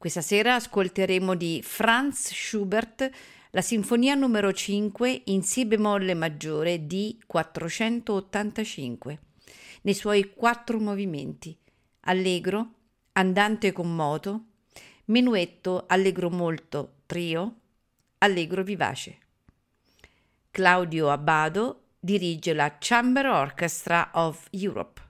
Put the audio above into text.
Questa sera ascolteremo di Franz Schubert la Sinfonia numero 5 in Si bemolle maggiore di 485, nei suoi quattro movimenti, allegro, andante con moto, menuetto allegro molto, trio, allegro vivace. Claudio Abbado dirige la Chamber Orchestra of Europe.